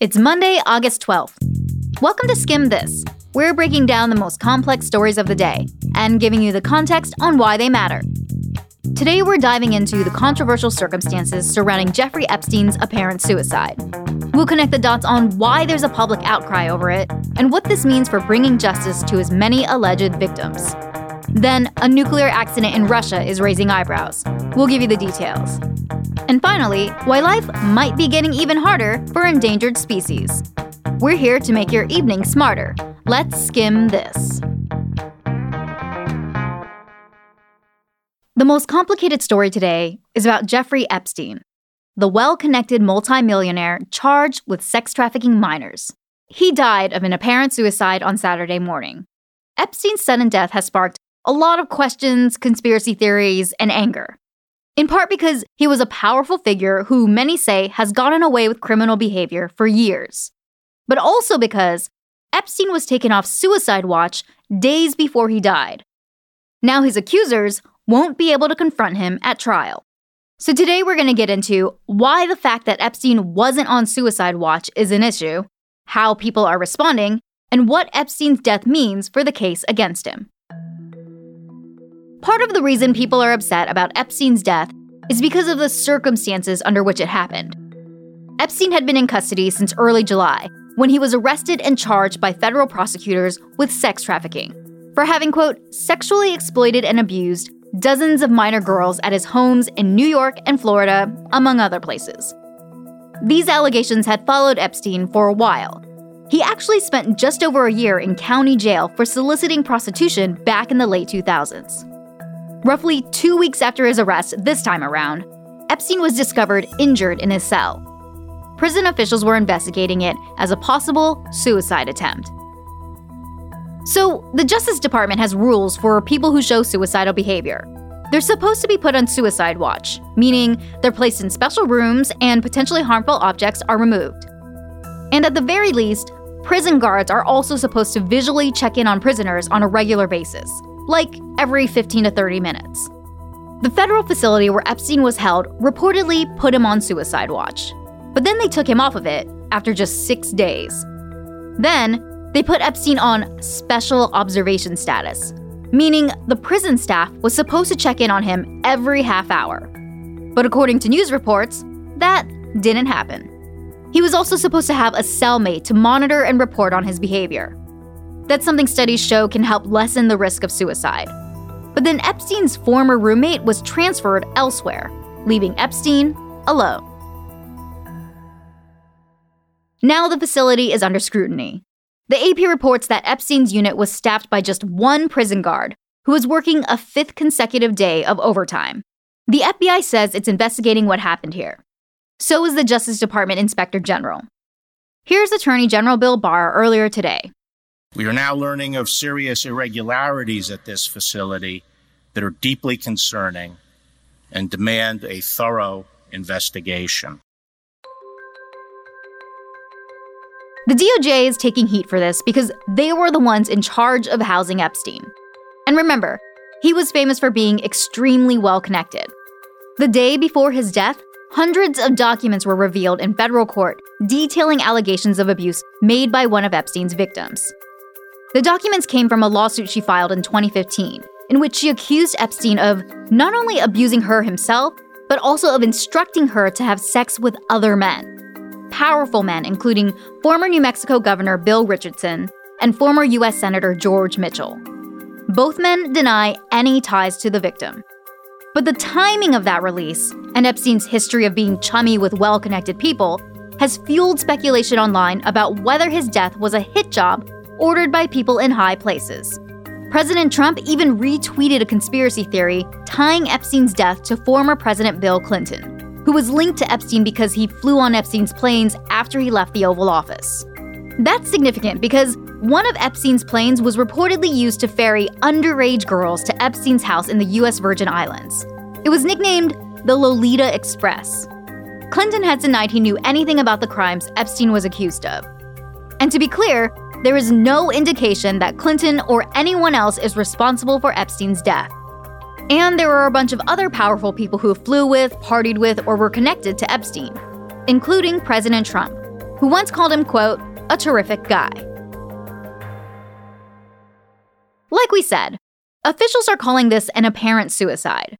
It's Monday, August 12th. Welcome to Skimm This. We're breaking down the most complex stories of the day and giving you the context on why they matter. Today, we're diving into the controversial circumstances surrounding Jeffrey Epstein's apparent suicide. We'll connect the dots on why there's a public outcry over it and what this means for bringing justice to his many alleged victims. Then, a nuclear accident in Russia is raising eyebrows. We'll give you the details. And finally, why life might be getting even harder for endangered species. We're here to make your evening smarter. Let's skim this. The most complicated story today is about Jeffrey Epstein, the well connected multimillionaire charged with sex trafficking minors. He died of an apparent suicide on Saturday morning. Epstein's sudden death has sparked a lot of questions, conspiracy theories, and anger. In part because he was a powerful figure who many say has gotten away with criminal behavior for years. But also because Epstein was taken off suicide watch days before he died. Now his accusers won't be able to confront him at trial. So today we're going to get into why the fact that Epstein wasn't on suicide watch is an issue, how people are responding, and what Epstein's death means for the case against him. Part of the reason people are upset about Epstein's death is because of the circumstances under which it happened. Epstein had been in custody since early July when he was arrested and charged by federal prosecutors with sex trafficking for having, quote, sexually exploited and abused dozens of minor girls at his homes in New York and Florida, among other places. These allegations had followed Epstein for a while. He actually spent just over a year in county jail for soliciting prostitution back in the late 2000s. Roughly two weeks after his arrest this time around, Epstein was discovered injured in his cell. Prison officials were investigating it as a possible suicide attempt. So, the Justice Department has rules for people who show suicidal behavior. They're supposed to be put on suicide watch, meaning they're placed in special rooms and potentially harmful objects are removed. And at the very least, prison guards are also supposed to visually check in on prisoners on a regular basis like every 15 to 30 minutes. The federal facility where Epstein was held reportedly put him on suicide watch, but then they took him off of it after just six days. Then, they put Epstein on special observation status, meaning the prison staff was supposed to check in on him every half hour. But according to news reports, that didn't happen. He was also supposed to have a cellmate to monitor and report on his behavior. That's something studies show can help lessen the risk of suicide. But then Epstein's former roommate was transferred elsewhere, leaving Epstein alone. Now the facility is under scrutiny. The AP reports that Epstein's unit was staffed by just one prison guard, who was working a fifth consecutive day of overtime. The FBI says it's investigating what happened here. So is the Justice Department Inspector General. Here's Attorney General Bill Barr earlier today. We are now learning of serious irregularities at this facility that are deeply concerning and demand a thorough investigation. The DOJ is taking heat for this because they were the ones in charge of housing Epstein. And remember, he was famous for being extremely well connected. The day before his death, hundreds of documents were revealed in federal court detailing allegations of abuse made by one of Epstein's victims. The documents came from a lawsuit she filed in 2015, in which she accused Epstein of not only abusing her himself, but also of instructing her to have sex with other men. Powerful men, including former New Mexico Governor Bill Richardson and former U.S. Senator George Mitchell. Both men deny any ties to the victim. But the timing of that release, and Epstein's history of being chummy with well connected people, has fueled speculation online about whether his death was a hit job ordered by people in high places. President Trump even retweeted a conspiracy theory tying Epstein's death to former President Bill Clinton, who was linked to Epstein because he flew on Epstein's planes after he left the Oval Office. That's significant because one of Epstein's planes was reportedly used to ferry underage girls to Epstein's house in the U.S. Virgin Islands. It was nicknamed the Lolita Express. Clinton had denied he knew anything about the crimes Epstein was accused of. And to be clear, there is no indication that Clinton or anyone else is responsible for Epstein's death. And there are a bunch of other powerful people who flew with, partied with, or were connected to Epstein, including President Trump. who once called him, quote, a terrific guy. Like we said, officials are calling this an apparent suicide.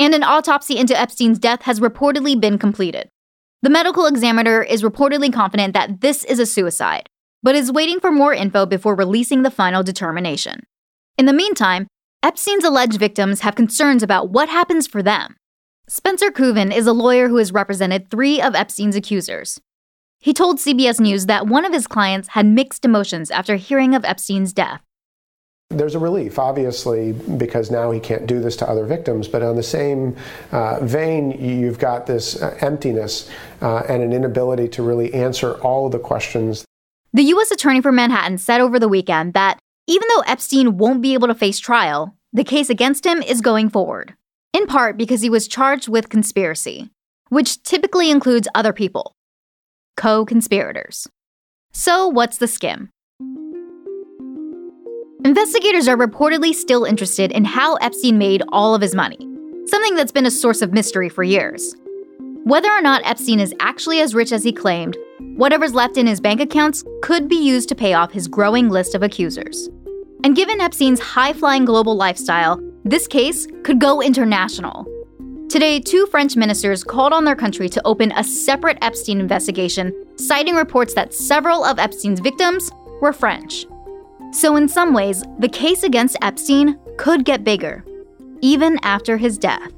And an autopsy into Epstein's death has reportedly been completed. The medical examiner is reportedly confident that this is a suicide, but is waiting for more info before releasing the final determination. In the meantime, Epstein's alleged victims have concerns about what happens for them. Spencer Kuvin is a lawyer who has represented three of Epstein's accusers. He told CBS News that one of his clients had mixed emotions after hearing of Epstein's death. There's a relief, obviously, because now he can't do this to other victims. But on the same uh, vein, you've got this uh, emptiness uh, and an inability to really answer all of the questions. The U.S. Attorney for Manhattan said over the weekend that even though Epstein won't be able to face trial, the case against him is going forward, in part because he was charged with conspiracy, which typically includes other people, co conspirators. So, what's the skim? Investigators are reportedly still interested in how Epstein made all of his money, something that's been a source of mystery for years. Whether or not Epstein is actually as rich as he claimed, whatever's left in his bank accounts could be used to pay off his growing list of accusers. And given Epstein's high flying global lifestyle, this case could go international. Today, two French ministers called on their country to open a separate Epstein investigation, citing reports that several of Epstein's victims were French. So, in some ways, the case against Epstein could get bigger, even after his death.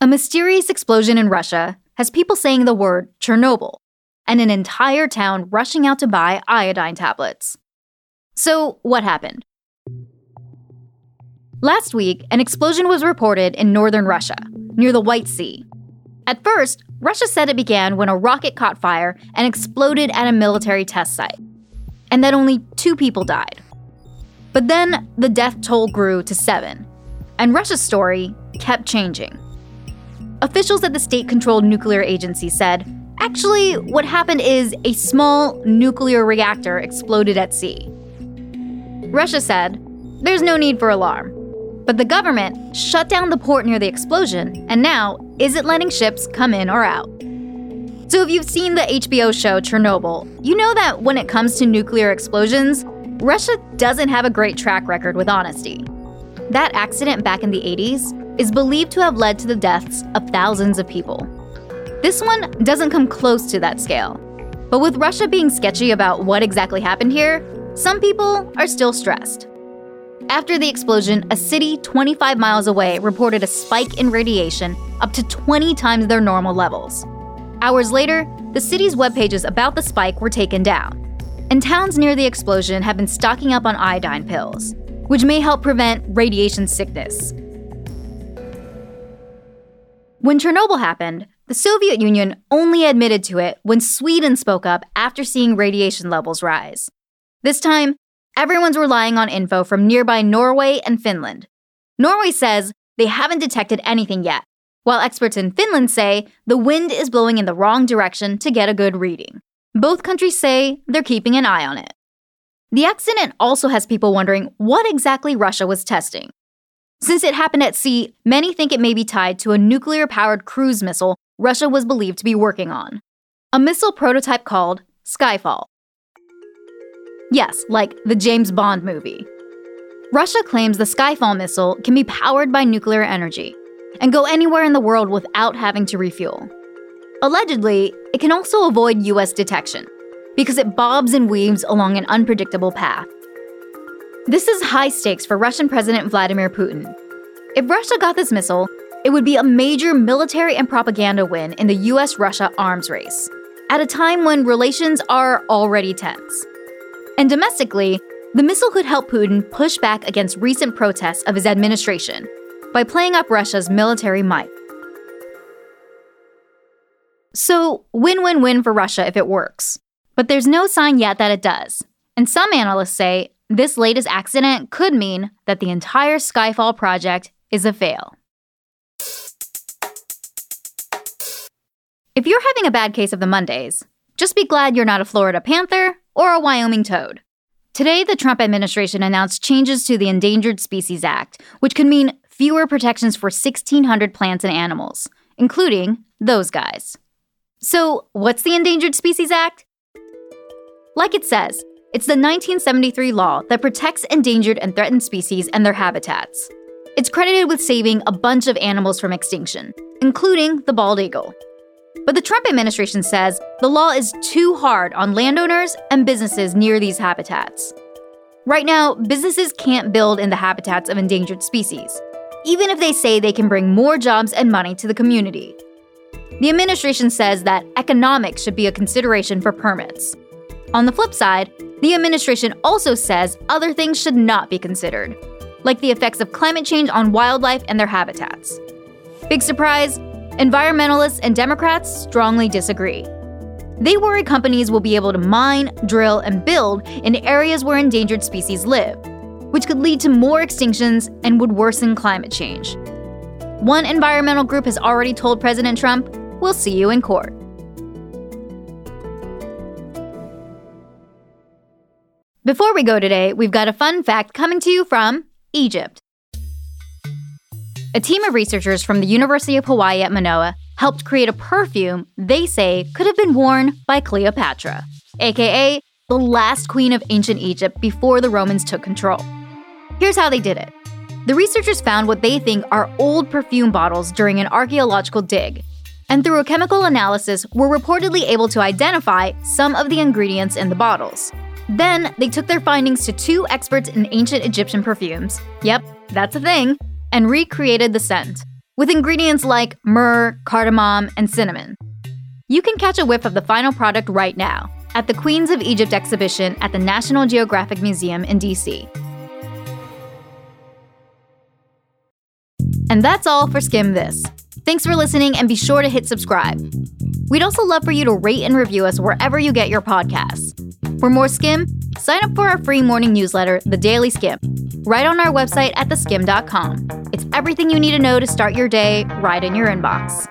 A mysterious explosion in Russia has people saying the word Chernobyl, and an entire town rushing out to buy iodine tablets. So, what happened? Last week, an explosion was reported in northern Russia, near the White Sea, at first, Russia said it began when a rocket caught fire and exploded at a military test site, and that only two people died. But then the death toll grew to seven, and Russia's story kept changing. Officials at the state controlled nuclear agency said actually, what happened is a small nuclear reactor exploded at sea. Russia said there's no need for alarm. But the government shut down the port near the explosion and now isn't letting ships come in or out. So, if you've seen the HBO show Chernobyl, you know that when it comes to nuclear explosions, Russia doesn't have a great track record with honesty. That accident back in the 80s is believed to have led to the deaths of thousands of people. This one doesn't come close to that scale. But with Russia being sketchy about what exactly happened here, some people are still stressed. After the explosion, a city 25 miles away reported a spike in radiation up to 20 times their normal levels. Hours later, the city's web pages about the spike were taken down. And towns near the explosion have been stocking up on iodine pills, which may help prevent radiation sickness. When Chernobyl happened, the Soviet Union only admitted to it when Sweden spoke up after seeing radiation levels rise. This time, Everyone's relying on info from nearby Norway and Finland. Norway says they haven't detected anything yet, while experts in Finland say the wind is blowing in the wrong direction to get a good reading. Both countries say they're keeping an eye on it. The accident also has people wondering what exactly Russia was testing. Since it happened at sea, many think it may be tied to a nuclear powered cruise missile Russia was believed to be working on. A missile prototype called Skyfall. Yes, like the James Bond movie. Russia claims the Skyfall missile can be powered by nuclear energy and go anywhere in the world without having to refuel. Allegedly, it can also avoid US detection because it bobs and weaves along an unpredictable path. This is high stakes for Russian President Vladimir Putin. If Russia got this missile, it would be a major military and propaganda win in the US Russia arms race, at a time when relations are already tense. And domestically, the missile could help Putin push back against recent protests of his administration by playing up Russia's military might. So, win win win for Russia if it works. But there's no sign yet that it does. And some analysts say this latest accident could mean that the entire Skyfall project is a fail. If you're having a bad case of the Mondays, just be glad you're not a Florida Panther or a Wyoming toad. Today, the Trump administration announced changes to the Endangered Species Act, which could mean fewer protections for 1,600 plants and animals, including those guys. So, what's the Endangered Species Act? Like it says, it's the 1973 law that protects endangered and threatened species and their habitats. It's credited with saving a bunch of animals from extinction, including the bald eagle. But the Trump administration says the law is too hard on landowners and businesses near these habitats. Right now, businesses can't build in the habitats of endangered species, even if they say they can bring more jobs and money to the community. The administration says that economics should be a consideration for permits. On the flip side, the administration also says other things should not be considered, like the effects of climate change on wildlife and their habitats. Big surprise environmentalists and Democrats strongly disagree. They worry companies will be able to mine, drill, and build in areas where endangered species live, which could lead to more extinctions and would worsen climate change. One environmental group has already told President Trump, We'll see you in court. Before we go today, we've got a fun fact coming to you from Egypt. A team of researchers from the University of Hawaii at Manoa helped create a perfume they say could have been worn by Cleopatra, aka the last queen of ancient Egypt before the Romans took control. Here's how they did it. The researchers found what they think are old perfume bottles during an archaeological dig, and through a chemical analysis were reportedly able to identify some of the ingredients in the bottles. Then they took their findings to two experts in ancient Egyptian perfumes. Yep, that's a thing. And recreated the scent with ingredients like myrrh, cardamom, and cinnamon. You can catch a whiff of the final product right now at the Queens of Egypt exhibition at the National Geographic Museum in DC. And that's all for Skimm This. Thanks for listening and be sure to hit subscribe. We'd also love for you to rate and review us wherever you get your podcasts. For more Skimm, sign up for our free morning newsletter, The Daily Skimm, right on our website at theskimm.com. It's everything you need to know to start your day right in your inbox.